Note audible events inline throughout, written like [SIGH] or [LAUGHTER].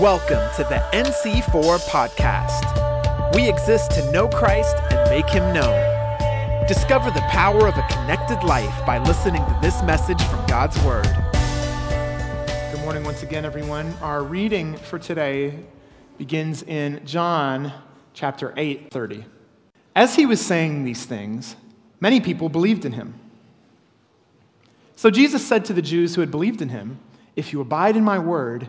Welcome to the NC4 podcast. We exist to know Christ and make him known. Discover the power of a connected life by listening to this message from God's Word. Good morning once again, everyone. Our reading for today begins in John chapter 8, 30. As he was saying these things, many people believed in him. So Jesus said to the Jews who had believed in him, If you abide in my word,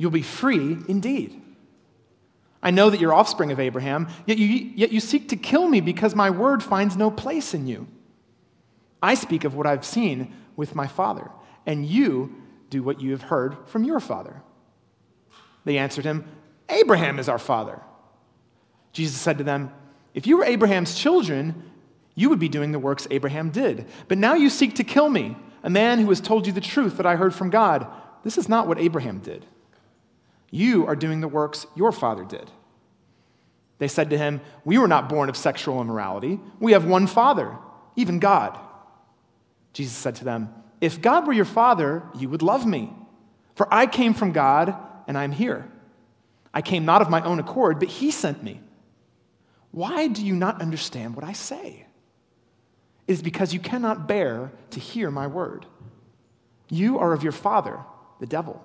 you'll be free indeed. I know that you're offspring of Abraham, yet you, yet you seek to kill me because my word finds no place in you. I speak of what I've seen with my father, and you do what you have heard from your father. They answered him, Abraham is our father. Jesus said to them, If you were Abraham's children, you would be doing the works Abraham did. But now you seek to kill me, a man who has told you the truth that I heard from God. This is not what Abraham did. You are doing the works your father did. They said to him, We were not born of sexual immorality. We have one father, even God. Jesus said to them, If God were your father, you would love me. For I came from God, and I'm here. I came not of my own accord, but he sent me. Why do you not understand what I say? It is because you cannot bear to hear my word. You are of your father, the devil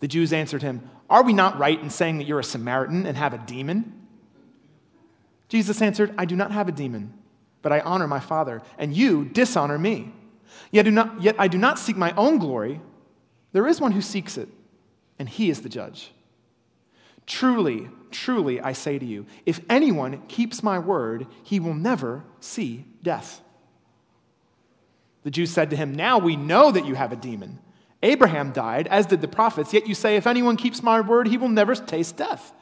The Jews answered him, Are we not right in saying that you're a Samaritan and have a demon? Jesus answered, I do not have a demon, but I honor my Father, and you dishonor me. Yet, do not, yet I do not seek my own glory. There is one who seeks it, and he is the judge. Truly, truly, I say to you, if anyone keeps my word, he will never see death. The Jews said to him, Now we know that you have a demon. Abraham died, as did the prophets, yet you say, If anyone keeps my word, he will never taste death.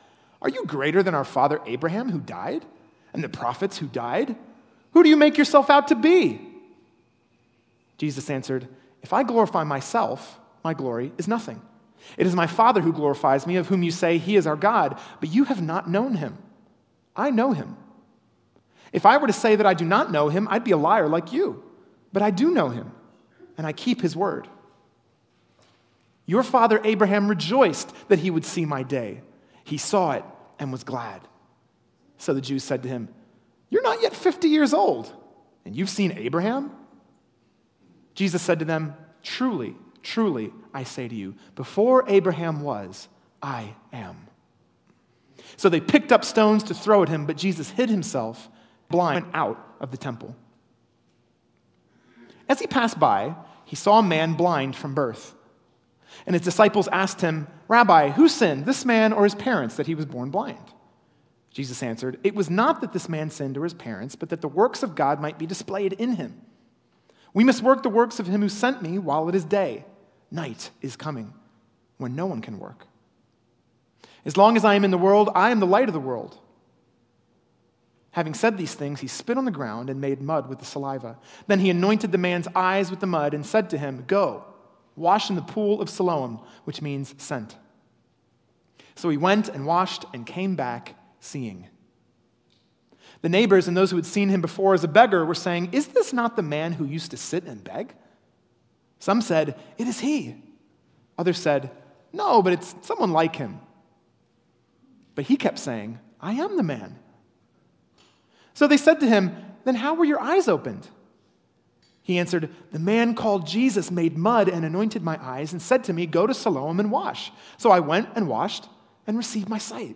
Are you greater than our father Abraham, who died, and the prophets who died? Who do you make yourself out to be? Jesus answered, If I glorify myself, my glory is nothing. It is my Father who glorifies me, of whom you say he is our God, but you have not known him. I know him. If I were to say that I do not know him, I'd be a liar like you. But I do know him, and I keep his word. Your father Abraham rejoiced that he would see my day. He saw it and was glad. So the Jews said to him, You're not yet 50 years old, and you've seen Abraham? Jesus said to them, Truly, truly, I say to you, before Abraham was, I am. So they picked up stones to throw at him, but Jesus hid himself, blind, out of the temple. As he passed by, he saw a man blind from birth. And his disciples asked him, Rabbi, who sinned, this man or his parents, that he was born blind? Jesus answered, It was not that this man sinned or his parents, but that the works of God might be displayed in him. We must work the works of him who sent me while it is day. Night is coming when no one can work. As long as I am in the world, I am the light of the world. Having said these things, he spit on the ground and made mud with the saliva. Then he anointed the man's eyes with the mud and said to him, Go washed in the pool of Siloam, which means sent. So he went and washed and came back seeing. The neighbors and those who had seen him before as a beggar were saying, Is this not the man who used to sit and beg? Some said, It is he. Others said, No, but it's someone like him. But he kept saying, I am the man. So they said to him, Then how were your eyes opened? He answered, The man called Jesus made mud and anointed my eyes and said to me, Go to Siloam and wash. So I went and washed, and received my sight.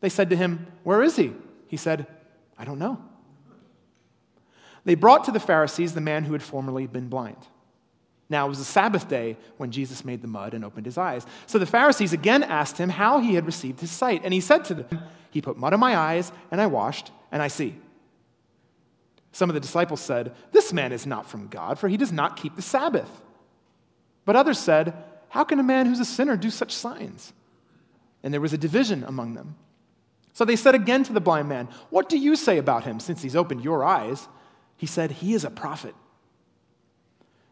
They said to him, Where is he? He said, I don't know. They brought to the Pharisees the man who had formerly been blind. Now it was the Sabbath day when Jesus made the mud and opened his eyes. So the Pharisees again asked him how he had received his sight. And he said to them, He put mud on my eyes, and I washed, and I see. Some of the disciples said, This man is not from God, for he does not keep the Sabbath. But others said, How can a man who's a sinner do such signs? And there was a division among them. So they said again to the blind man, What do you say about him since he's opened your eyes? He said, He is a prophet.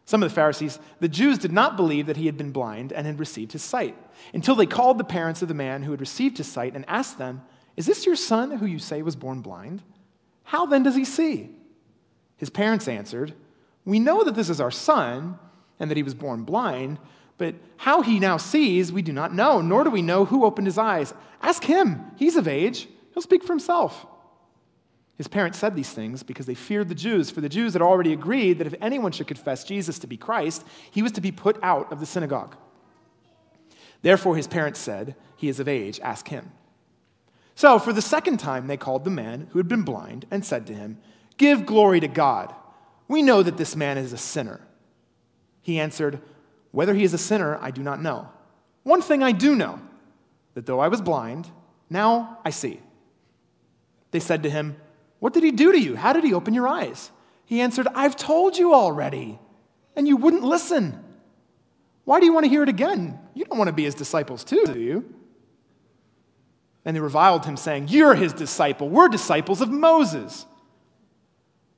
Some of the Pharisees, the Jews, did not believe that he had been blind and had received his sight until they called the parents of the man who had received his sight and asked them, Is this your son who you say was born blind? How then does he see? His parents answered, We know that this is our son and that he was born blind, but how he now sees, we do not know, nor do we know who opened his eyes. Ask him. He's of age, he'll speak for himself. His parents said these things because they feared the Jews, for the Jews had already agreed that if anyone should confess Jesus to be Christ, he was to be put out of the synagogue. Therefore, his parents said, He is of age, ask him. So, for the second time, they called the man who had been blind and said to him, Give glory to God. We know that this man is a sinner. He answered, Whether he is a sinner, I do not know. One thing I do know that though I was blind, now I see. They said to him, what did he do to you? How did he open your eyes? He answered, I've told you already, and you wouldn't listen. Why do you want to hear it again? You don't want to be his disciples too, do you? And they reviled him, saying, You're his disciple. We're disciples of Moses.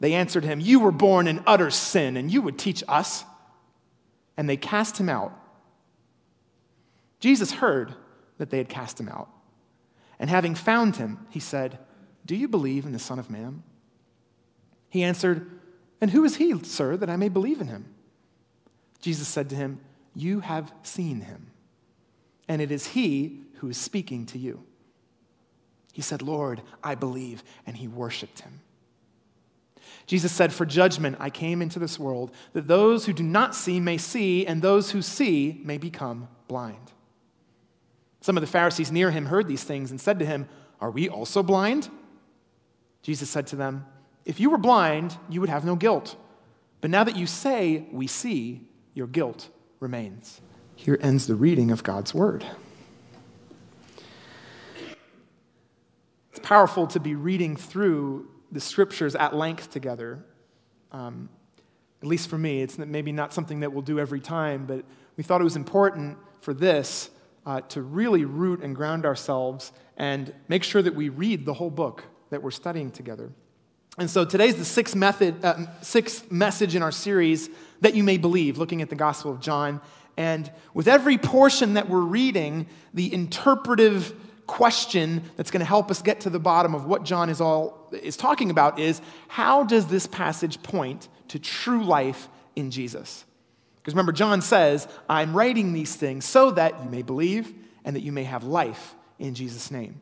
They answered him, You were born in utter sin, and you would teach us. And they cast him out. Jesus heard that they had cast him out. And having found him, he said, Do you believe in the Son of Man? He answered, And who is he, sir, that I may believe in him? Jesus said to him, You have seen him, and it is he who is speaking to you. He said, Lord, I believe, and he worshiped him. Jesus said, For judgment I came into this world, that those who do not see may see, and those who see may become blind. Some of the Pharisees near him heard these things and said to him, Are we also blind? Jesus said to them, if you were blind, you would have no guilt. But now that you say, we see, your guilt remains. Here ends the reading of God's word. It's powerful to be reading through the scriptures at length together. Um, at least for me, it's maybe not something that we'll do every time, but we thought it was important for this uh, to really root and ground ourselves and make sure that we read the whole book that we're studying together. And so today's the sixth, method, uh, sixth message in our series that you may believe, looking at the Gospel of John. And with every portion that we're reading, the interpretive question that's going to help us get to the bottom of what John is all is talking about is how does this passage point to true life in Jesus? Because remember, John says, I'm writing these things so that you may believe and that you may have life in Jesus' name.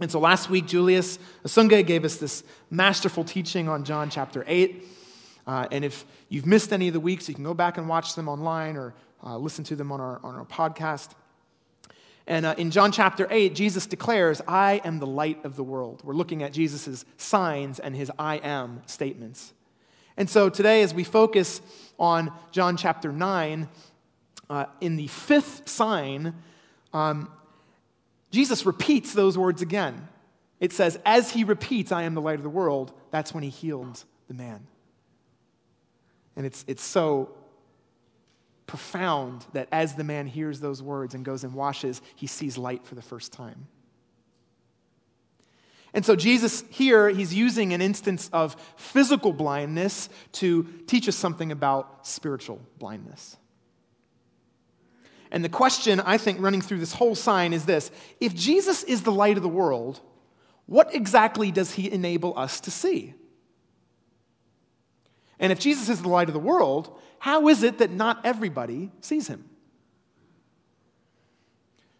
And so last week, Julius Asunga gave us this masterful teaching on John chapter 8. Uh, and if you've missed any of the weeks, you can go back and watch them online or uh, listen to them on our, on our podcast. And uh, in John chapter 8, Jesus declares, I am the light of the world. We're looking at Jesus' signs and his I am statements. And so today, as we focus on John chapter 9, uh, in the fifth sign, um, Jesus repeats those words again. It says, as he repeats, I am the light of the world, that's when he healed the man. And it's, it's so profound that as the man hears those words and goes and washes, he sees light for the first time. And so, Jesus here, he's using an instance of physical blindness to teach us something about spiritual blindness. And the question, I think, running through this whole sign is this If Jesus is the light of the world, what exactly does he enable us to see? And if Jesus is the light of the world, how is it that not everybody sees him?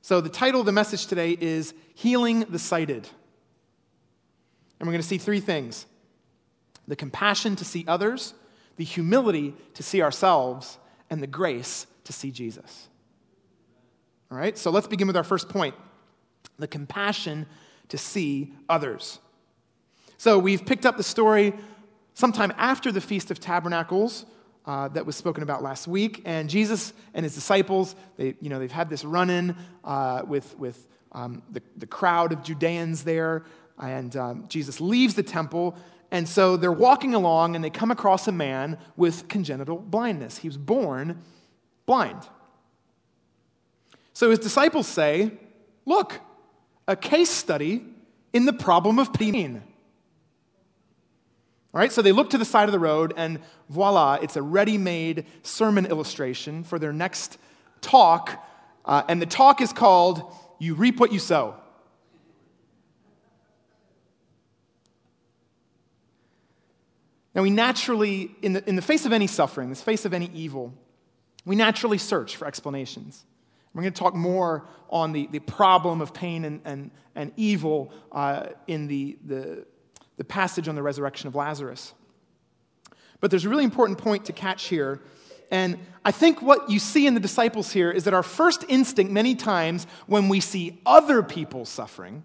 So, the title of the message today is Healing the Sighted. And we're going to see three things the compassion to see others, the humility to see ourselves, and the grace to see Jesus. All right, so let's begin with our first point the compassion to see others. So, we've picked up the story sometime after the Feast of Tabernacles. Uh, that was spoken about last week. And Jesus and his disciples, they, you know, they've had this run in uh, with, with um, the, the crowd of Judeans there. And um, Jesus leaves the temple. And so they're walking along and they come across a man with congenital blindness. He was born blind. So his disciples say, Look, a case study in the problem of pain. All right, so they look to the side of the road, and voila, it's a ready made sermon illustration for their next talk. Uh, and the talk is called You Reap What You Sow. Now, we naturally, in the, in the face of any suffering, in the face of any evil, we naturally search for explanations. We're going to talk more on the, the problem of pain and, and, and evil uh, in the, the the passage on the resurrection of Lazarus. But there's a really important point to catch here. And I think what you see in the disciples here is that our first instinct, many times, when we see other people suffering,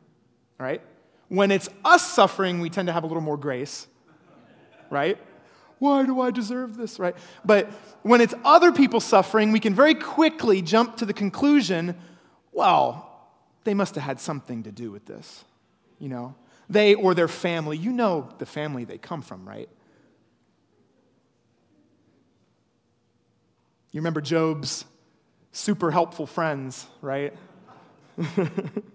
right? When it's us suffering, we tend to have a little more grace, right? Why do I deserve this, right? But when it's other people suffering, we can very quickly jump to the conclusion well, they must have had something to do with this, you know? They or their family. You know the family they come from, right? You remember Job's super helpful friends, right? [LAUGHS]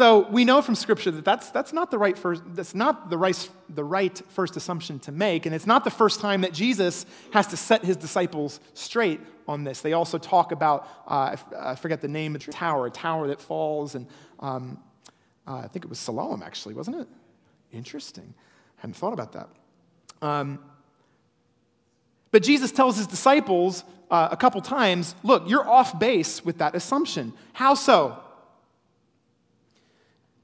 so we know from Scripture that that's, that's not the right first, that's not the right, the right first assumption to make, and it's not the first time that Jesus has to set his disciples straight on this. They also talk about, uh, I forget the name of the tower, a tower that falls, and um, uh, I think it was Siloam, actually, wasn't it? Interesting. I Hadn't thought about that. Um, but Jesus tells his disciples uh, a couple times look, you're off base with that assumption. How so?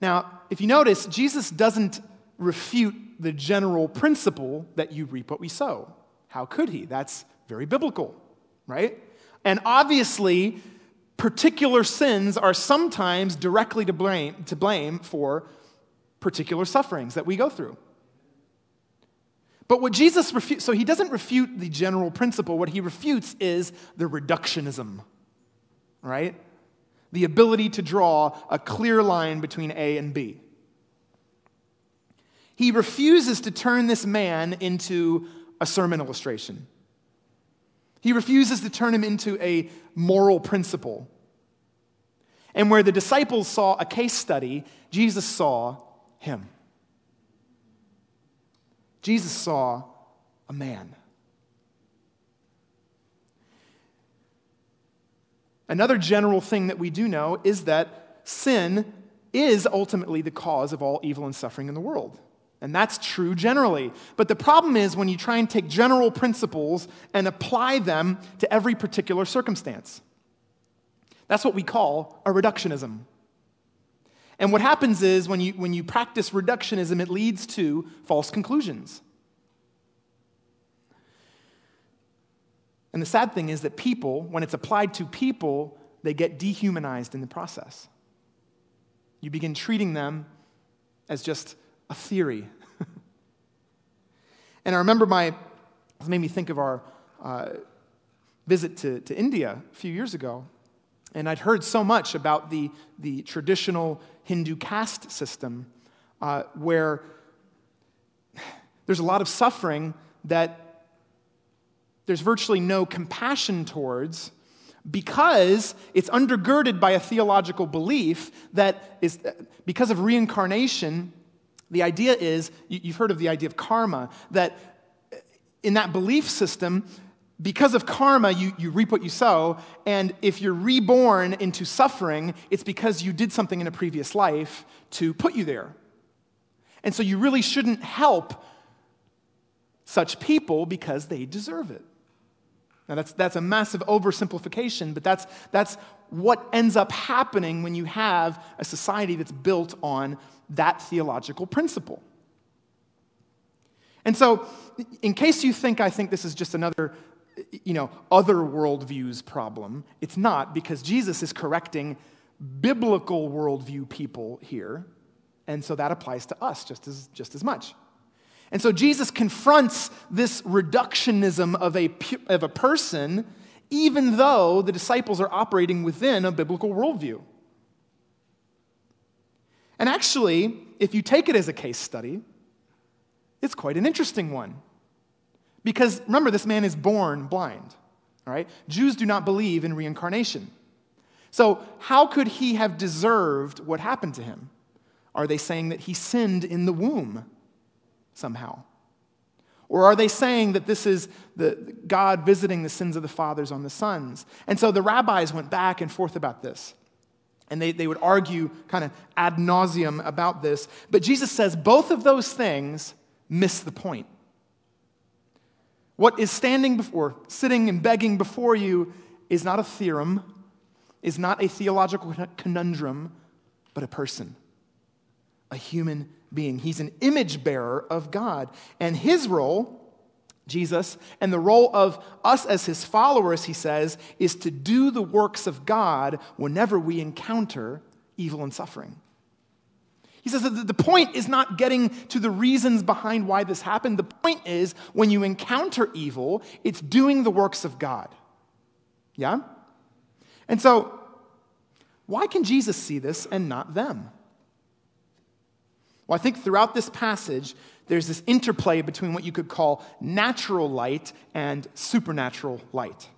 Now, if you notice, Jesus doesn't refute the general principle that you reap what we sow. How could he? That's very biblical right? And obviously, particular sins are sometimes directly to blame, to blame for particular sufferings that we go through. But what Jesus refutes, so he doesn't refute the general principle. What he refutes is the reductionism, right? The ability to draw a clear line between A and B. He refuses to turn this man into a sermon illustration. He refuses to turn him into a moral principle. And where the disciples saw a case study, Jesus saw him. Jesus saw a man. Another general thing that we do know is that sin is ultimately the cause of all evil and suffering in the world. And that's true generally. But the problem is when you try and take general principles and apply them to every particular circumstance. That's what we call a reductionism. And what happens is when you, when you practice reductionism, it leads to false conclusions. And the sad thing is that people, when it's applied to people, they get dehumanized in the process. You begin treating them as just a theory. [LAUGHS] and I remember my, it made me think of our uh, visit to, to India a few years ago. And I'd heard so much about the, the traditional Hindu caste system uh, where [SIGHS] there's a lot of suffering that there's virtually no compassion towards because it's undergirded by a theological belief that is because of reincarnation the idea is, you've heard of the idea of karma, that in that belief system, because of karma, you, you reap what you sow. And if you're reborn into suffering, it's because you did something in a previous life to put you there. And so you really shouldn't help such people because they deserve it. Now, that's, that's a massive oversimplification, but that's, that's what ends up happening when you have a society that's built on that theological principle. And so, in case you think I think this is just another you know, other worldviews problem. It's not because Jesus is correcting biblical worldview people here. And so that applies to us just as, just as much. And so Jesus confronts this reductionism of a, of a person, even though the disciples are operating within a biblical worldview. And actually, if you take it as a case study, it's quite an interesting one. Because remember, this man is born blind. Right? Jews do not believe in reincarnation. So, how could he have deserved what happened to him? Are they saying that he sinned in the womb somehow? Or are they saying that this is the, God visiting the sins of the fathers on the sons? And so the rabbis went back and forth about this. And they, they would argue kind of ad nauseum about this. But Jesus says both of those things miss the point. What is standing before, sitting and begging before you is not a theorem, is not a theological conundrum, but a person, a human being. He's an image bearer of God. And his role, Jesus, and the role of us as his followers, he says, is to do the works of God whenever we encounter evil and suffering. He says that the point is not getting to the reasons behind why this happened. The point is when you encounter evil, it's doing the works of God. Yeah? And so, why can Jesus see this and not them? Well, I think throughout this passage, there's this interplay between what you could call natural light and supernatural light.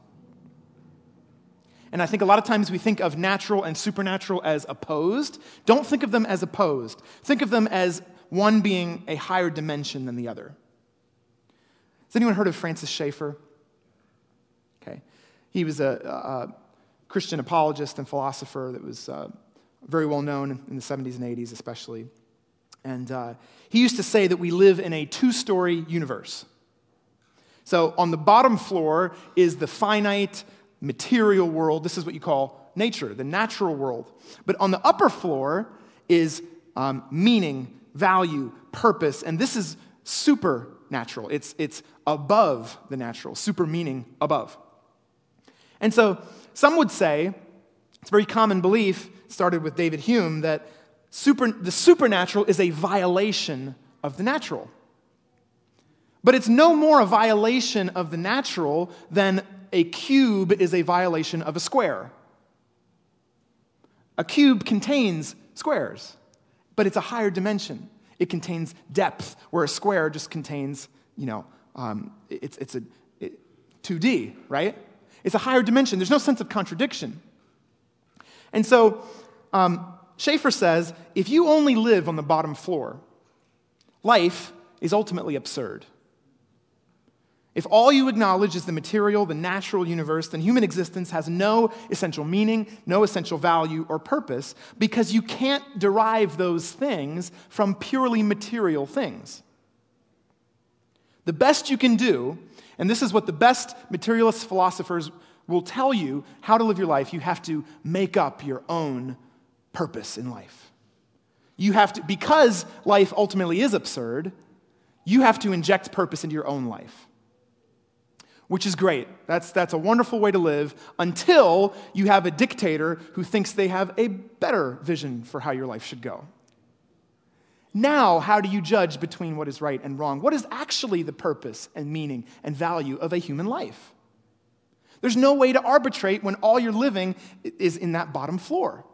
And I think a lot of times we think of natural and supernatural as opposed. Don't think of them as opposed. Think of them as one being a higher dimension than the other. Has anyone heard of Francis Schaeffer? Okay. He was a, a Christian apologist and philosopher that was uh, very well known in the 70s and 80s, especially. And uh, he used to say that we live in a two story universe. So on the bottom floor is the finite, material world. This is what you call nature, the natural world. But on the upper floor is um, meaning, value, purpose, and this is supernatural. It's, it's above the natural, super meaning above. And so some would say, it's a very common belief, started with David Hume, that super, the supernatural is a violation of the natural. But it's no more a violation of the natural than a cube is a violation of a square. A cube contains squares, but it's a higher dimension. It contains depth, where a square just contains, you know, um, it's, it's a it, 2D, right? It's a higher dimension. There's no sense of contradiction. And so um, Schaeffer says if you only live on the bottom floor, life is ultimately absurd. If all you acknowledge is the material, the natural universe, then human existence has no essential meaning, no essential value or purpose, because you can't derive those things from purely material things. The best you can do, and this is what the best materialist philosophers will tell you how to live your life, you have to make up your own purpose in life. You have to, because life ultimately is absurd, you have to inject purpose into your own life which is great. That's, that's a wonderful way to live until you have a dictator who thinks they have a better vision for how your life should go. Now, how do you judge between what is right and wrong? What is actually the purpose and meaning and value of a human life? There's no way to arbitrate when all you're living is in that bottom floor.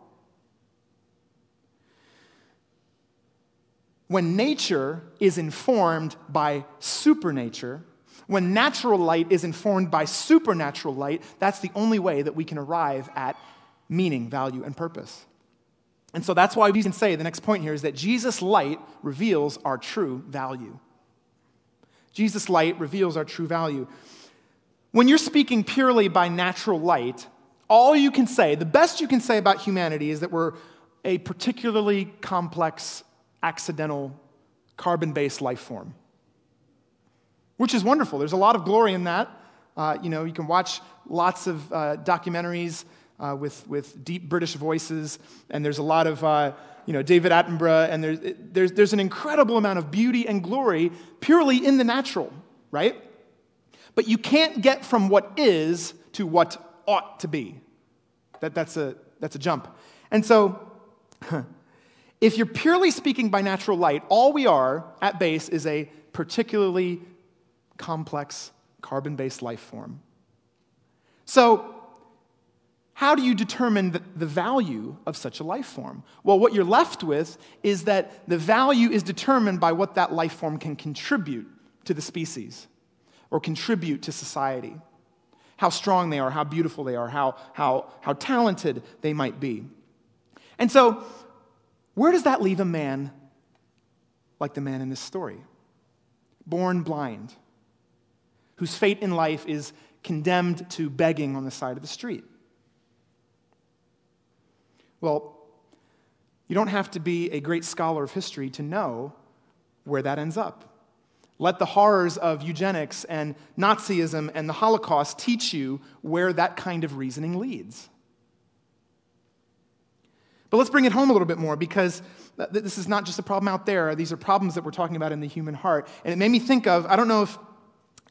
When nature is informed by supernature, when natural light is informed by supernatural light, that's the only way that we can arrive at meaning, value, and purpose. And so that's why we can say the next point here is that Jesus' light reveals our true value. Jesus' light reveals our true value. when you're speaking purely by natural light, all you can say, the best you can say about humanity is that we're a particularly complex, accidental, carbon based life form, which is wonderful. There's a lot of glory in that. Uh, you know, you can watch lots of uh, documentaries uh, with, with deep British voices, and there's a lot of, uh, you know, David Attenborough, and there's, there's, there's an incredible amount of beauty and glory purely in the natural, right? But you can't get from what is to what ought to be. That, that's, a, that's a jump. And so, [LAUGHS] if you're purely speaking by natural light, all we are at base is a particularly complex carbon based life form. So, how do you determine the, value of such a life form? Well, what you're left with is that the value is determined by what that life form can contribute to the species or contribute to society. How strong they are, how beautiful they are, how, how, how talented they might be. And so, where does that leave a man like the man in this story? Born blind, whose fate in life is condemned to begging on the side of the street. Well, you don't have to be a great scholar of history to know where that ends up. Let the horrors of eugenics and Nazism and the Holocaust teach you where that kind of reasoning leads. But let's bring it home a little bit more because this is not just a problem out there. These are problems that we're talking about in the human heart. And it made me think of I don't know if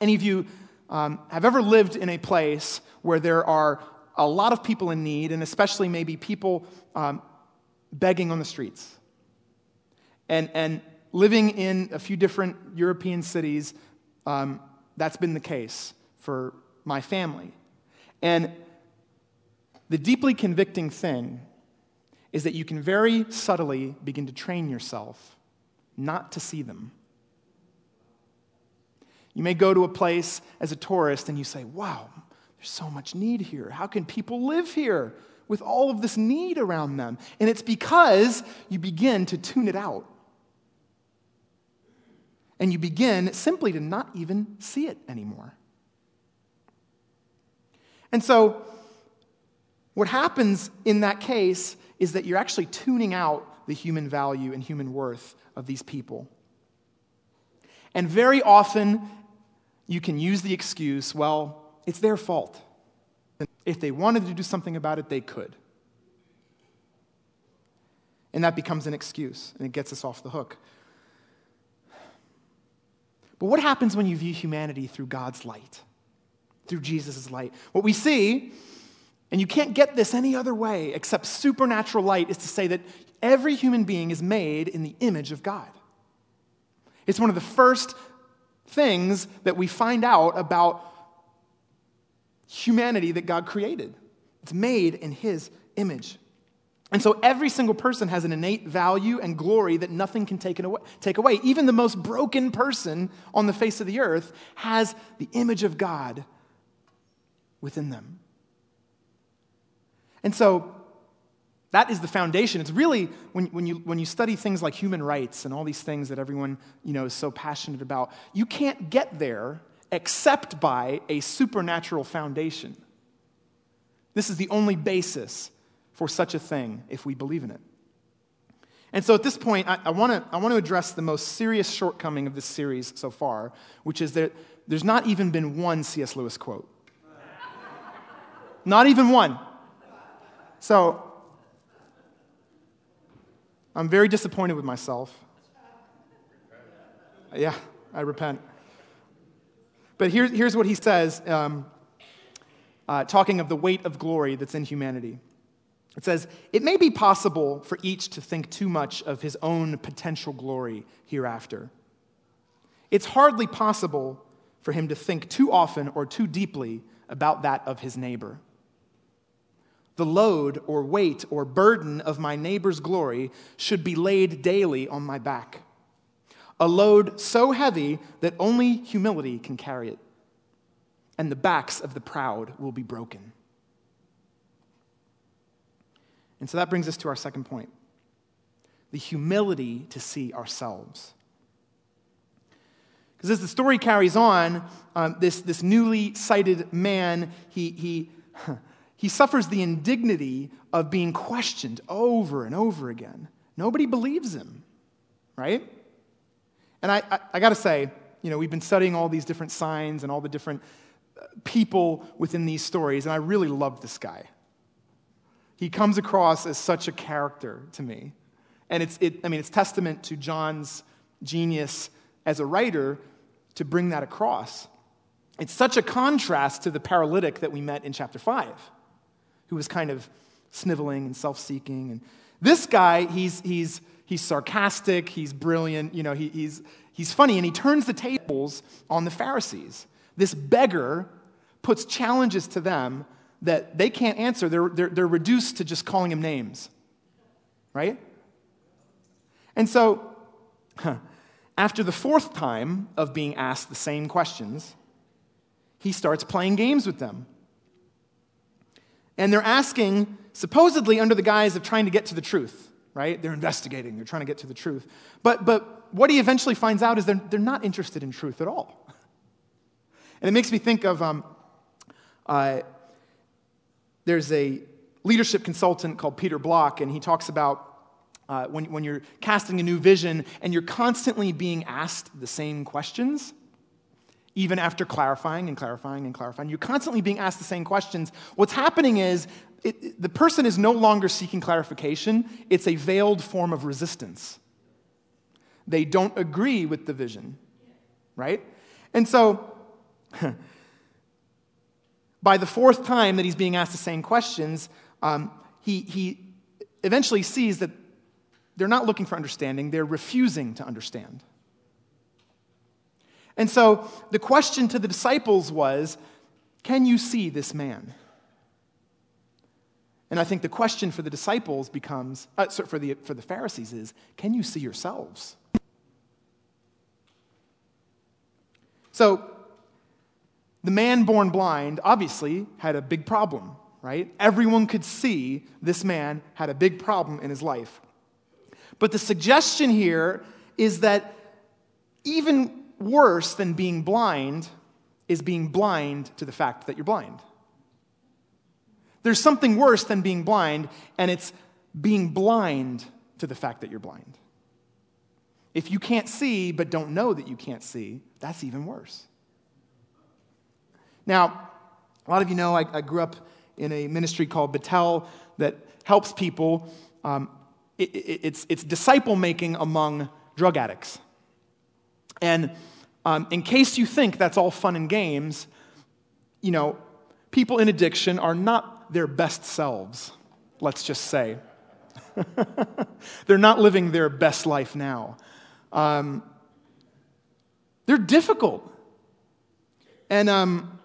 any of you um, have ever lived in a place where there are a lot of people in need, and especially maybe people um, begging on the streets. And, and living in a few different European cities, um, that's been the case for my family. And the deeply convicting thing is that you can very subtly begin to train yourself not to see them. You may go to a place as a tourist and you say, wow, there's so much need here. How can people live here with all of this need around them? And it's because you begin to tune it out and you begin simply to not even see it anymore. And so, what happens in that case is that you're actually tuning out the human value and human worth of these people. And very often, you can use the excuse, well, it's their fault. If they wanted to do something about it, they could. And that becomes an excuse, and it gets us off the hook. But what happens when you view humanity through God's light, through Jesus' light? What we see, and you can't get this any other way except supernatural light, is to say that every human being is made in the image of God. It's one of the first things that we find out about humanity that God created. It's made in His image. And so every single person has an innate value and glory that nothing can take, away, take away. Even the most broken person on the face of the earth has the image of God within them. And so that is the foundation. It's really, when, when, you, when you study things like human rights and all these things that everyone you know, is so passionate about, you can't get there except by a supernatural foundation. This is the only basis for such a thing if we believe in it. And so at this point, I, I want to address the most serious shortcoming of this series so far, which is that there's not even been one C.S. Lewis quote. not even one. So I'm very disappointed with myself. Yeah, I repent. But here, here's what he says, um, uh, talking of the weight of glory that's in humanity. It says, It may be possible for each to think too much of his own potential glory hereafter. It's hardly possible for him to think too often or too deeply about that of his neighbor. The load or weight or burden of my neighbor's glory should be laid daily on my back. A load so heavy that only humility can carry it, and the backs of the proud will be broken. And so that brings us to our second point the humility to see ourselves. Because as the story carries on, um, this, this newly sighted man, he, he, [LAUGHS] he suffers the indignity of being questioned over and over again. Nobody believes him, right? And I, I, I got to say, you know, we've been studying all these different signs and all the different uh, people within these stories, and I really love this guy. He comes across as such a character to me. And it's, it, I mean, it's testament to John's genius as a writer to bring that across. It's such a contrast to the paralytic that we met in chapter 5, who was kind of sniveling and self seeking. And this guy, he's, he's, he's sarcastic, he's brilliant, you know, he, he's, he's funny, and he turns the tables on the Pharisees. This beggar puts challenges to them that they can't answer. They're, they're, they're reduced to just calling him names, right? And so, [LAUGHS] after the fourth time of being asked the same questions, he starts playing games with them. And they're asking, supposedly under the guise of trying to get to the truth, right? They're investigating, they're trying to get to the truth. But, but what he eventually finds out is they're, they're not interested in truth at all. [LAUGHS] And it makes me think of um, uh, there's a leadership consultant called Peter Block, and he talks about uh, when, when you're casting a new vision and you're constantly being asked the same questions, even after clarifying and clarifying and clarifying, you're constantly being asked the same questions. What's happening is it, the person is no longer seeking clarification, it's a veiled form of resistance. They don't agree with the vision, right? And so, [LAUGHS] by the fourth time that he's being asked the same questions, um, he, he eventually sees that they're not looking for understanding, they're refusing to understand. And so the question to the disciples was Can you see this man? And I think the question for the disciples becomes, uh, for, the, for the Pharisees is, Can you see yourselves? So the man born blind obviously had a big problem, right? Everyone could see this man had a big problem in his life. But the suggestion here is that even worse than being blind is being blind to the fact that you're blind. There's something worse than being blind, and it's being blind to the fact that you're blind. If you can't see but don't know that you can't see, that's even worse. Now, a lot of you know I, I grew up in a ministry called Bethel that helps people. Um, it, it, it's, it's disciple making among drug addicts. And um, in case you think that's all fun and games, you know, people in addiction are not their best selves, let's just say. [LAUGHS] they're not living their best life now. Um, they're difficult. And um,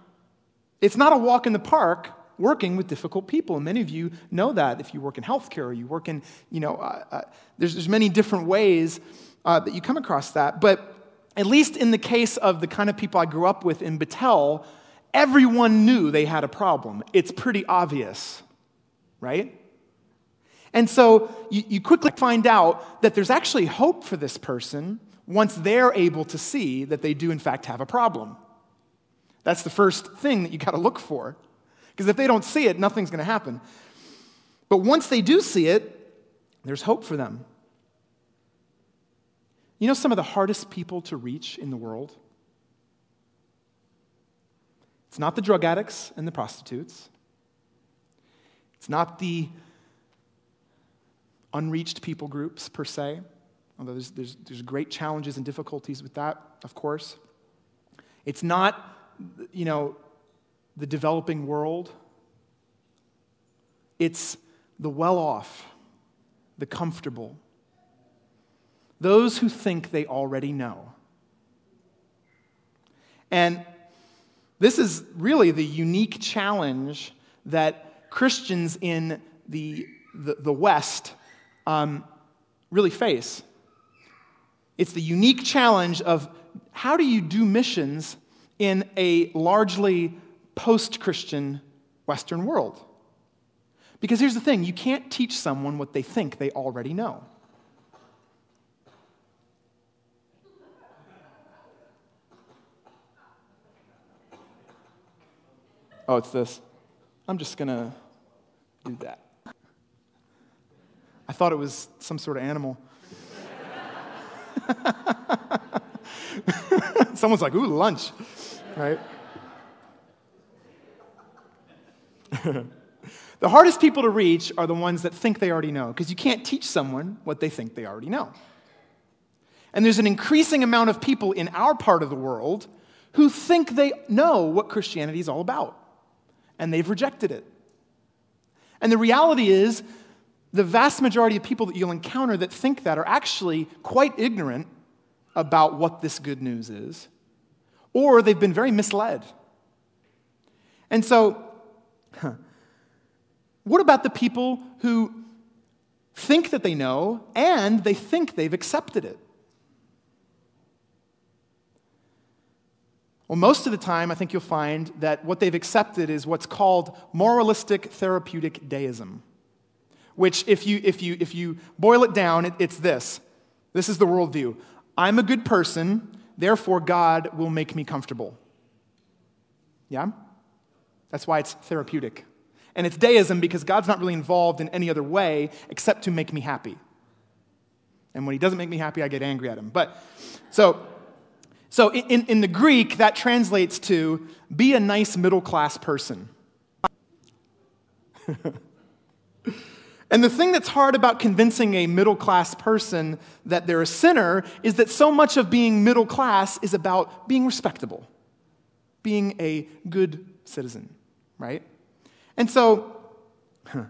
it's not a walk in the park working with difficult people. And many of you know that if you work in healthcare or you work in, you know, uh, uh, there's, there's many different ways uh, that you come across that. But at least in the case of the kind of people I grew up with in Bethel, everyone knew they had a problem. It's pretty obvious, right? And so you, you quickly find out that there's actually hope for this person once they're able to see that they do, in fact, have a problem. That's the first thing that you got to look for. Because if they don't see it, nothing's going to happen. But once they do see it, there's hope for them. You know some of the hardest people to reach in the world? It's not the drug addicts and the prostitutes. It's not the unreached people groups per se, although there's, there's, there's great challenges and difficulties with that, of course. It's not you know, the developing world. It's the well off, the comfortable, those who think they already know. And this is really the unique challenge that Christians in the, the, the West um, really face. It's the unique challenge of how do you do missions in a largely post Christian Western world. Because here's the thing you can't teach someone what they think they already know. Oh, it's this. I'm just going to do that. I thought it was some sort of animal. [LAUGHS] Someone's like, ooh, lunch, right? [LAUGHS] the hardest people to reach are the ones that think they already know, because you can't teach someone what they think they already know. And there's an increasing amount of people in our part of the world who think they know what Christianity is all about, and they've rejected it. And the reality is, the vast majority of people that you'll encounter that think that are actually quite ignorant about what this good news is, or they've been very misled. And so, huh, what about the people who think that they know and they think they've accepted it? Well, most of the time, I think you'll find that what they've accepted is what's called moralistic therapeutic deism, which, if you, if you, if you boil it down, it, it's this this is the worldview I'm a good person, therefore, God will make me comfortable. Yeah? That's why it's therapeutic. And it's deism because God's not really involved in any other way except to make me happy. And when he doesn't make me happy, I get angry at him. But so so in, in the Greek, that translates to be a nice middle class person. [LAUGHS] and the thing that's hard about convincing a middle class person that they're a sinner is that so much of being middle class is about being respectable, being a good citizen, right? And so, [LAUGHS]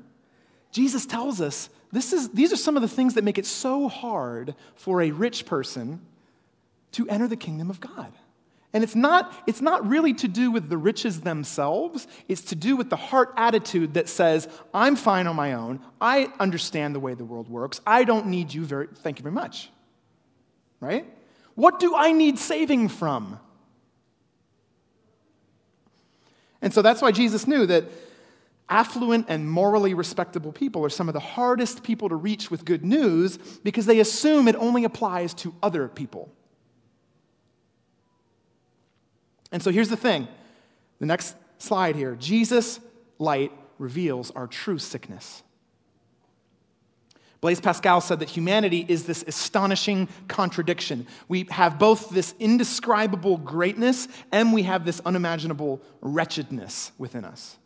Jesus tells us this is, these are some of the things that make it so hard for a rich person to enter the kingdom of God. And it's not, it's not really to do with the riches themselves, it's to do with the heart attitude that says, I'm fine on my own. I understand the way the world works. I don't need you very, thank you very much. Right? What do I need saving from? And so that's why Jesus knew that affluent and morally respectable people are some of the hardest people to reach with good news because they assume it only applies to other people. And so here's the thing the next slide here Jesus' light reveals our true sickness. Blaise Pascal said that humanity is this astonishing contradiction. We have both this indescribable greatness and we have this unimaginable wretchedness within us.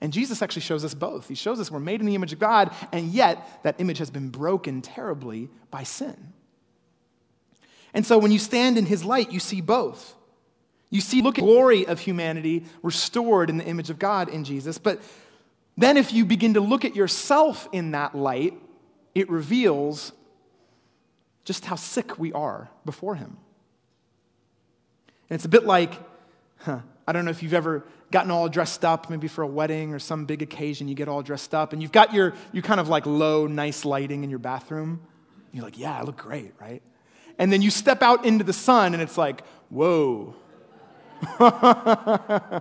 And Jesus actually shows us both. He shows us we're made in the image of God, and yet that image has been broken terribly by sin. And so when you stand in his light, you see both. You see, look at the glory of humanity restored in the image of God in Jesus. But then, if you begin to look at yourself in that light, it reveals just how sick we are before Him. And it's a bit like, huh, I don't know if you've ever gotten all dressed up, maybe for a wedding or some big occasion, you get all dressed up, and you've got your, you kind of like low, nice lighting in your bathroom. You're like, yeah, I look great, right? And then you step out into the sun, and it's like, whoa [LAUGHS]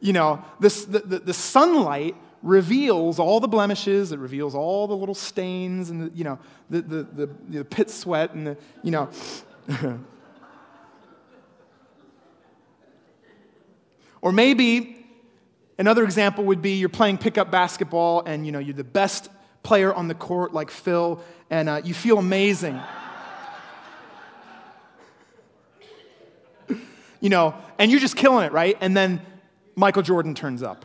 you know, this, the, the, the, sunlight reveals all the blemishes, it reveals all the little stains and, the, you know, the, the, the, the pit sweat and the, you know. [LAUGHS] or maybe another example would be you're playing pickup basketball and, you know, you're the best player on the court like Phil and uh, you feel amazing. [LAUGHS] you know, and you're just killing it, right? And then Michael Jordan turns up.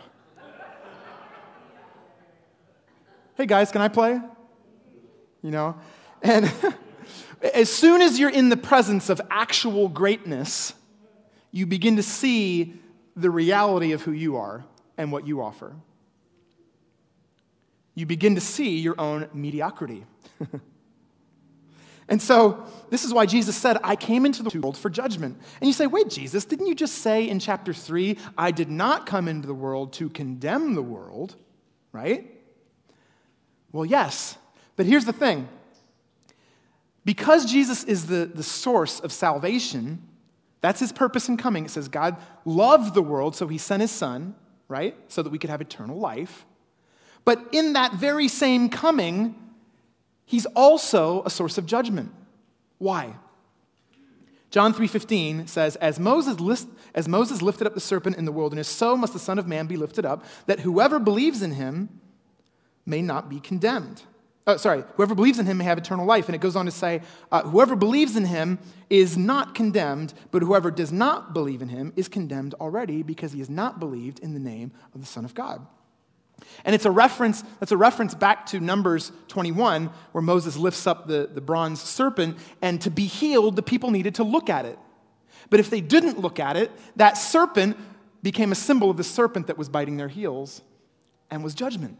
hey guys, can I play? You know? And [LAUGHS] as soon as you're in the presence of actual greatness, you begin to see the reality of who you are and what you offer. You begin to see your own mediocrity. [LAUGHS] And so, this is why Jesus said, I came into the world for judgment. And you say, wait, Jesus, didn't you just say in chapter 3, I did not come into the world to condemn the world, right? Well, yes. But here's the thing because Jesus is the, the source of salvation, that's his purpose in coming. It says God loved the world, so he sent his son, right? So that we could have eternal life. But in that very same coming, he's also a source of judgment. Why? John 3:15 says, as Moses, list, as Moses lifted up the serpent in the wilderness, so must the Son of Man be lifted up, that whoever believes in him may not be condemned. Oh, sorry, whoever believes in him may have eternal life. And it goes on to say, uh, whoever believes in him is not condemned, but whoever does not believe in him is condemned already because he has not believed in the name of the Son of God. And it's a reference, that's a reference back to Numbers 21, where Moses lifts up the, the bronze serpent, and to be healed, the people needed to look at it. But if they didn't look at it, that serpent became a symbol of the serpent that was biting their heels and was judgment.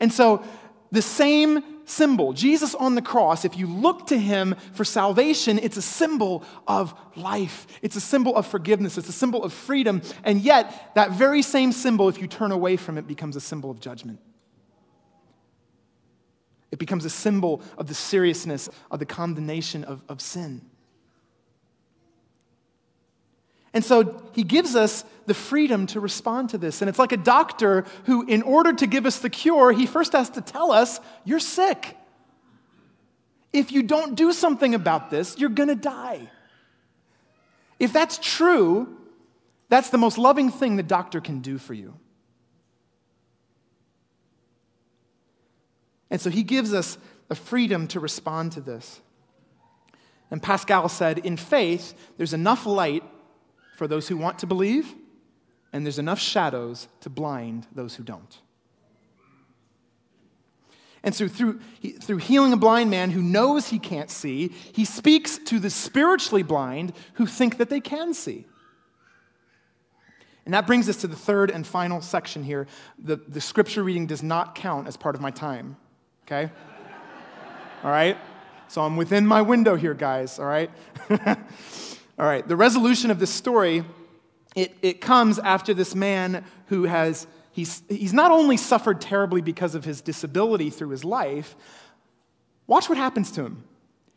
And so the same symbol. Jesus on the cross, if you look to him for salvation, it's a symbol of life. It's a symbol of forgiveness. It's a symbol of freedom. And yet, that very same symbol, if you turn away from it, becomes a symbol of judgment. It becomes a symbol of the seriousness of the condemnation of, of sin. And so he gives us the freedom to respond to this. And it's like a doctor who, in order to give us the cure, he first has to tell us, You're sick. If you don't do something about this, you're going to die. If that's true, that's the most loving thing the doctor can do for you. And so he gives us the freedom to respond to this. And Pascal said, in faith, there's enough light for those who want to believe, and there's enough shadows to blind those who don't. And so, through, through healing a blind man who knows he can't see, he speaks to the spiritually blind who think that they can see. And that brings us to the third and final section here. The, the scripture reading does not count as part of my time, okay? [LAUGHS] all right? So I'm within my window here, guys, all right? [LAUGHS] All right, the resolution of this story, it, it comes after this man who has, he's, he's not only suffered terribly because of his disability through his life, watch what happens to him.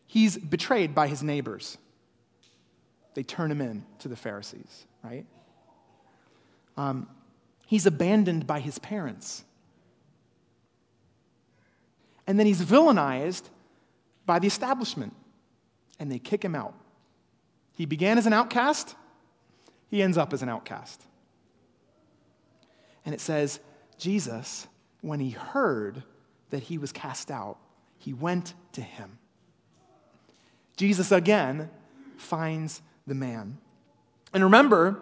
He's betrayed by his neighbors. They turn him in to the Pharisees, right? Um, he's abandoned by his parents. And then he's villainized by the establishment, and they kick him out. He began as an outcast, he ends up as an outcast. And it says, Jesus, when he heard that he was cast out, he went to him. Jesus again finds the man. And remember,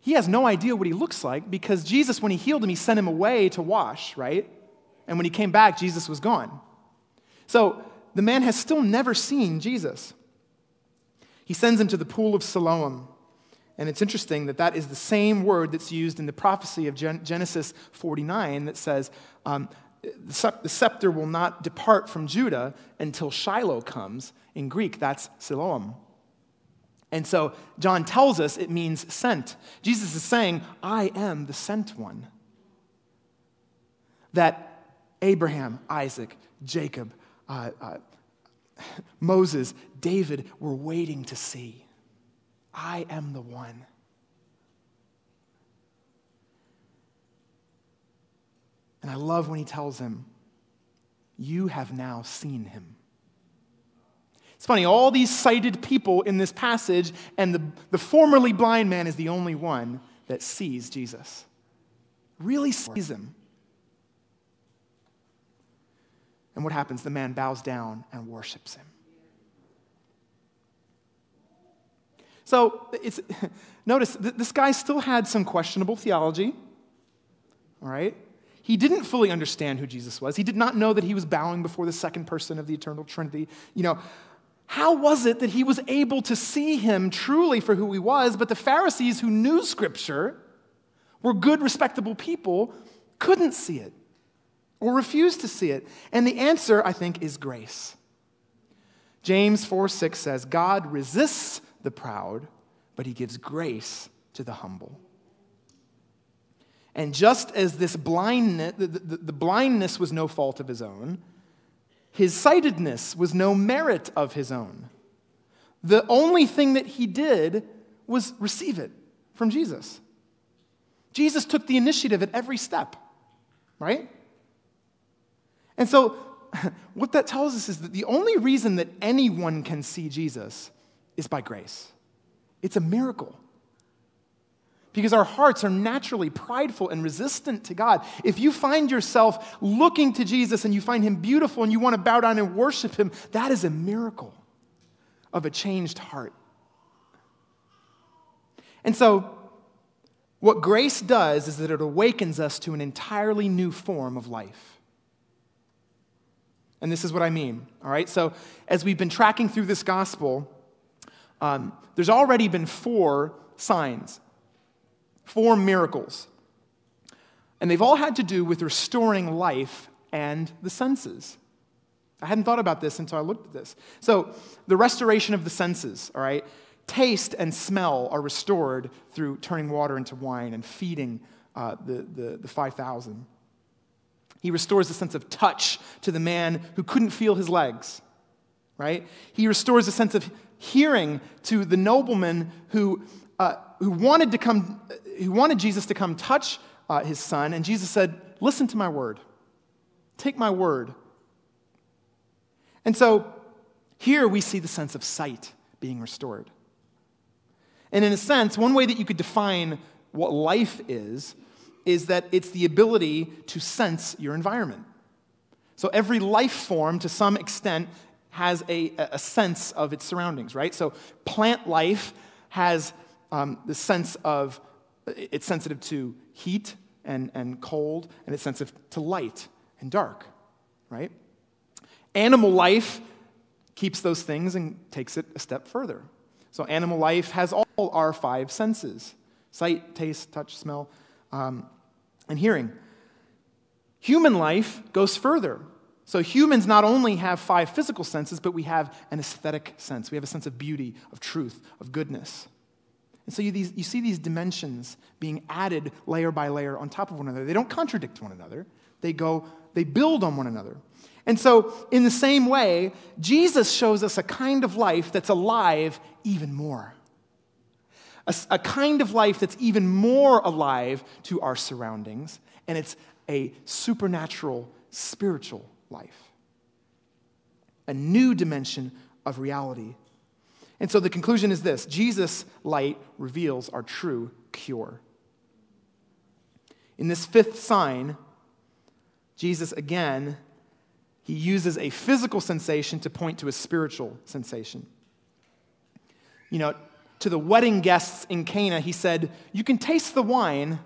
he has no idea what he looks like because Jesus, when he healed him, he sent him away to wash, right? And when he came back, Jesus was gone. So the man has still never seen Jesus. He sends him to the pool of Siloam. And it's interesting that that is the same word that's used in the prophecy of Genesis 49 that says, um, the scepter will not depart from Judah until Shiloh comes. In Greek, that's Siloam. And so John tells us it means sent. Jesus is saying, I am the sent one. That Abraham, Isaac, Jacob, uh, uh, [LAUGHS] Moses, David were waiting to see. I am the one. And I love when he tells him, You have now seen him. It's funny, all these sighted people in this passage, and the, the formerly blind man is the only one that sees Jesus. Really sees him. And what happens? The man bows down and worships him. So it's, [LAUGHS] notice, this guy still had some questionable theology, all right? He didn't fully understand who Jesus was. He did not know that he was bowing before the second person of the eternal Trinity. You know, how was it that he was able to see him truly for who he was, but the Pharisees who knew Scripture, were good, respectable people, couldn't see it? Or refuse to see it? And the answer, I think, is grace. James 4 6 says, God resists the proud, but he gives grace to the humble. And just as this blindness, the, the, the, blindness was no fault of his own, his sightedness was no merit of his own. The only thing that he did was receive it from Jesus. Jesus took the initiative at every step, right? And so [LAUGHS] what that tells us is that the only reason that anyone can see Jesus is by grace. It's a miracle. Because our hearts are naturally prideful and resistant to God. If you find yourself looking to Jesus and you find him beautiful and you want to bow down and worship him, that is a miracle of a changed heart. And so, what grace does is that it awakens us to an entirely new form of life. And this is what I mean, all right? So, as we've been tracking through this gospel, um, there's already been four signs, four miracles. And they've all had to do with restoring life and the senses. I hadn't thought about this until I looked at this. So, the restoration of the senses, all right? Taste and smell are restored through turning water into wine and feeding uh, the, the, the 5,000. He restores the sense of touch to the man who couldn't feel his legs, right? He restores a sense of hearing to the nobleman who, uh, who, wanted, to come, who wanted Jesus to come touch uh, his son, and Jesus said, Listen to my word. Take my word. And so here we see the sense of sight being restored. And in a sense, one way that you could define what life is, is that it's the ability to sense your environment. So every life form, to some extent, has a, a sense of its surroundings, right? So plant life has um, the sense of, it's sensitive to heat and, and cold, and it's sensitive to light and dark, right? Animal life keeps those things and takes it a step further. So, animal life has all our five senses sight, taste, touch, smell, um, and hearing. Human life goes further. So, humans not only have five physical senses, but we have an aesthetic sense. We have a sense of beauty, of truth, of goodness. And so, you, these, you see these dimensions being added layer by layer on top of one another. They don't contradict one another, they go, they build on one another. And so, in the same way, Jesus shows us a kind of life that's alive even more. A, a, kind of life that's even more alive to our surroundings, and it's a supernatural, spiritual life. A new dimension of reality. And so the conclusion is this Jesus' light reveals our true cure. In this fifth sign, Jesus again he uses a physical sensation to point to a spiritual sensation. You know, to the wedding guests in Cana, he said, You can taste the wine,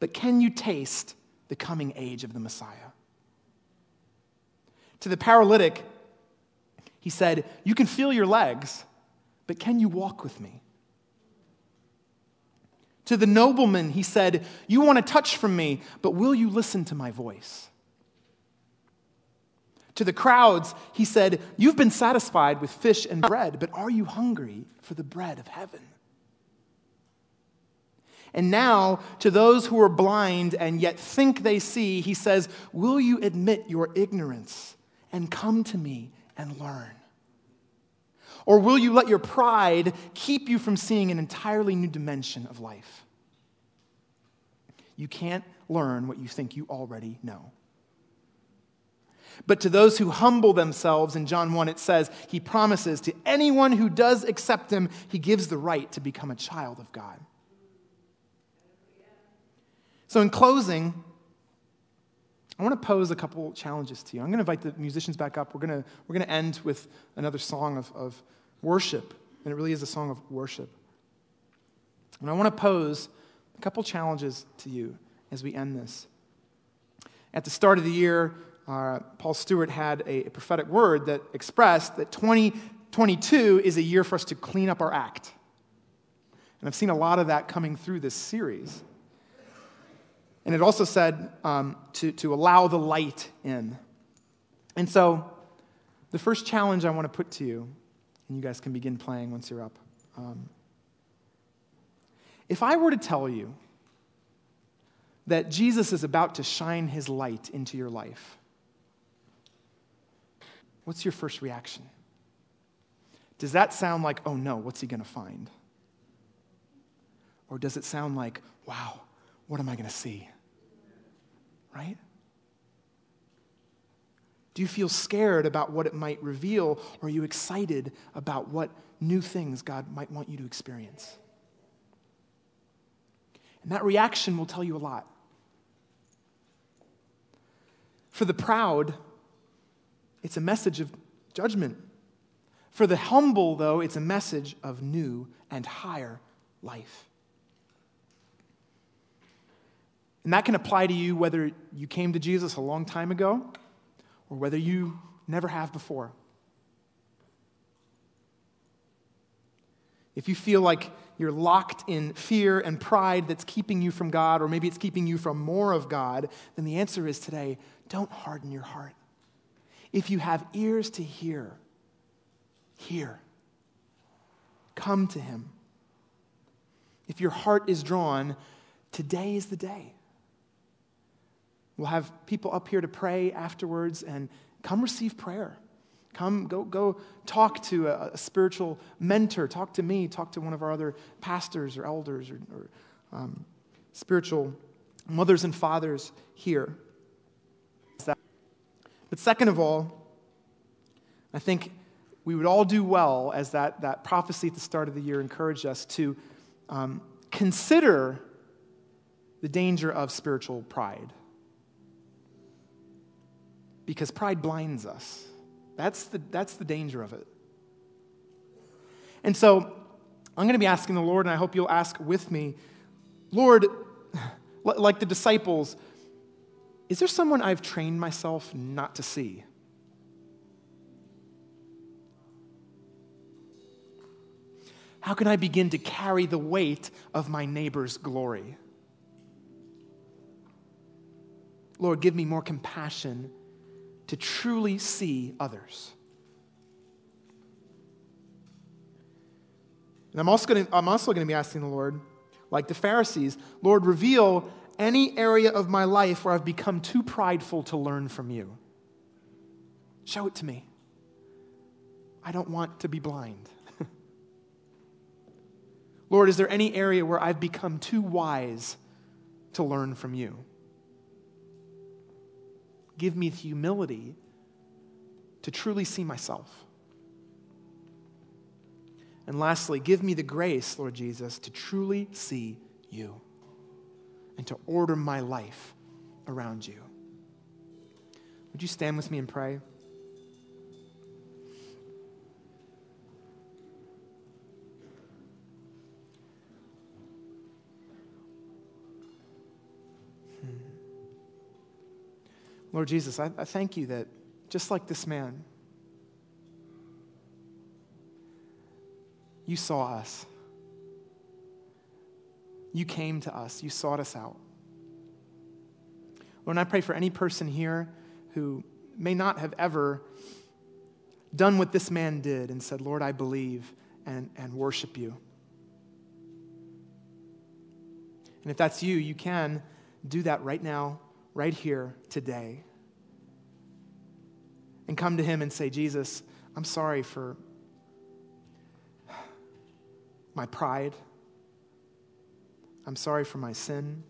but can you taste the coming age of the Messiah? To the paralytic, he said, You can feel your legs, but can you walk with me? To the nobleman, he said, You want a touch from me, but will you listen to my voice? To the crowds, he said, You've been satisfied with fish and bread, but are you hungry for the bread of heaven? And now, to those who are blind and yet think they see, he says, Will you admit your ignorance and come to me and learn? Or will you let your pride keep you from seeing an entirely new dimension of life? You can't learn what you think you already know. But to those who humble themselves, in John 1, it says, He promises to anyone who does accept Him, He gives the right to become a child of God. So, in closing, I want to pose a couple challenges to you. I'm going to invite the musicians back up. We're going to, we're going to end with another song of, of worship, and it really is a song of worship. And I want to pose a couple challenges to you as we end this. At the start of the year, uh, Paul Stewart had a, a prophetic word that expressed that 2022 is a year for us to clean up our act. And I've seen a lot of that coming through this series. And it also said um, to, to allow the light in. And so, the first challenge I want to put to you, and you guys can begin playing once you're up. Um, if I were to tell you that Jesus is about to shine his light into your life, what's your first reaction? Does that sound like, oh no, what's he going to find? Or does it sound like, wow, what am I going to see? Right? Do you feel scared about what it might reveal, or are you excited about what new things God might want you to experience? And that reaction will tell you a lot. For the proud, it's a message of judgment. For the humble, though, it's a message of new and higher life. And that can apply to you whether you came to Jesus a long time ago or whether you never have before. If you feel like you're locked in fear and pride that's keeping you from God, or maybe it's keeping you from more of God, then the answer is today don't harden your heart. If you have ears to hear, hear. Come to Him. If your heart is drawn, today is the day. We'll have people up here to pray afterwards and come receive prayer. Come, go, go talk to a, a spiritual mentor. Talk to me. Talk to one of our other pastors or elders or, or um, spiritual mothers and fathers here. But second of all, I think we would all do well, as that, that prophecy at the start of the year encouraged us, to um, consider the danger of spiritual pride. Because pride blinds us. That's the, that's the danger of it. And so I'm going to be asking the Lord, and I hope you'll ask with me Lord, [LAUGHS] like the disciples, is there someone I've trained myself not to see? How can I begin to carry the weight of my neighbor's glory? Lord, give me more compassion to truly see others. And I'm also going to, I'm also going to be asking the Lord, like the Pharisees, Lord, reveal any area of my life where I've become too prideful to learn from you. Show it to me. I don't want to be blind. [LAUGHS] Lord, is there any area where I've become too wise to learn from you? Give me the humility to truly see myself. And lastly, give me the grace, Lord Jesus, to truly see you and to order my life around you. Would you stand with me and pray? Hmm. Lord Jesus, I, I thank you that just like this man, you saw us. You came to us. You sought us out. Lord, I pray for any person here who may not have ever done what this man did and said, Lord, I believe and, and worship you. And if that's you, you can do that right now right here today and come to Him and say, Jesus, I'm sorry for my pride. I'm sorry for my sin.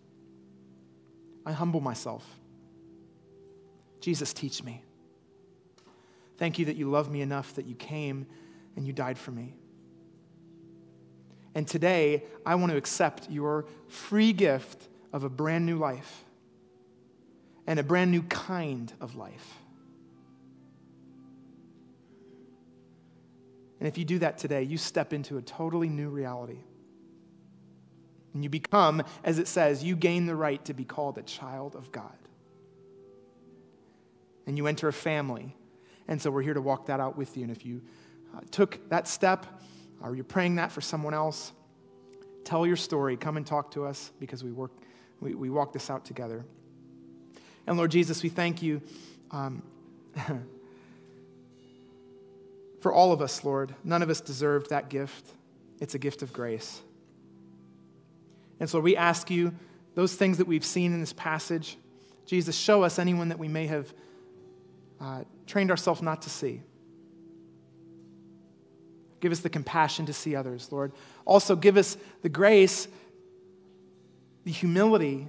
I humble myself. Jesus, teach me. Thank you that you love me enough that you came and you died for me. And today, I want to accept your free gift of a brand new life and a brand new kind of life. And if you do that today, you step into a totally new reality. And you become, as it says, you gain the right to be called a child of God. And you enter a family. And so we're here to walk that out with you. And if you uh, took that step, or you're praying that for someone else, tell your story. Come and talk to us because we work, we, we walk this out together. And Lord Jesus, we thank you um, [LAUGHS] for all of us, Lord. None of us deserved that gift. It's a gift of grace. And so we ask you those things that we've seen in this passage, Jesus, show us anyone that we may have uh, trained ourselves not to see. Give us the compassion to see others, Lord. Also, give us the grace, the humility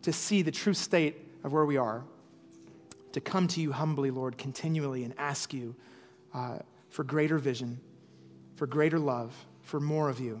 to see the true state of where we are. to come to you humbly, Lord, continually and ask you uh, for greater vision, for greater love, for more of you.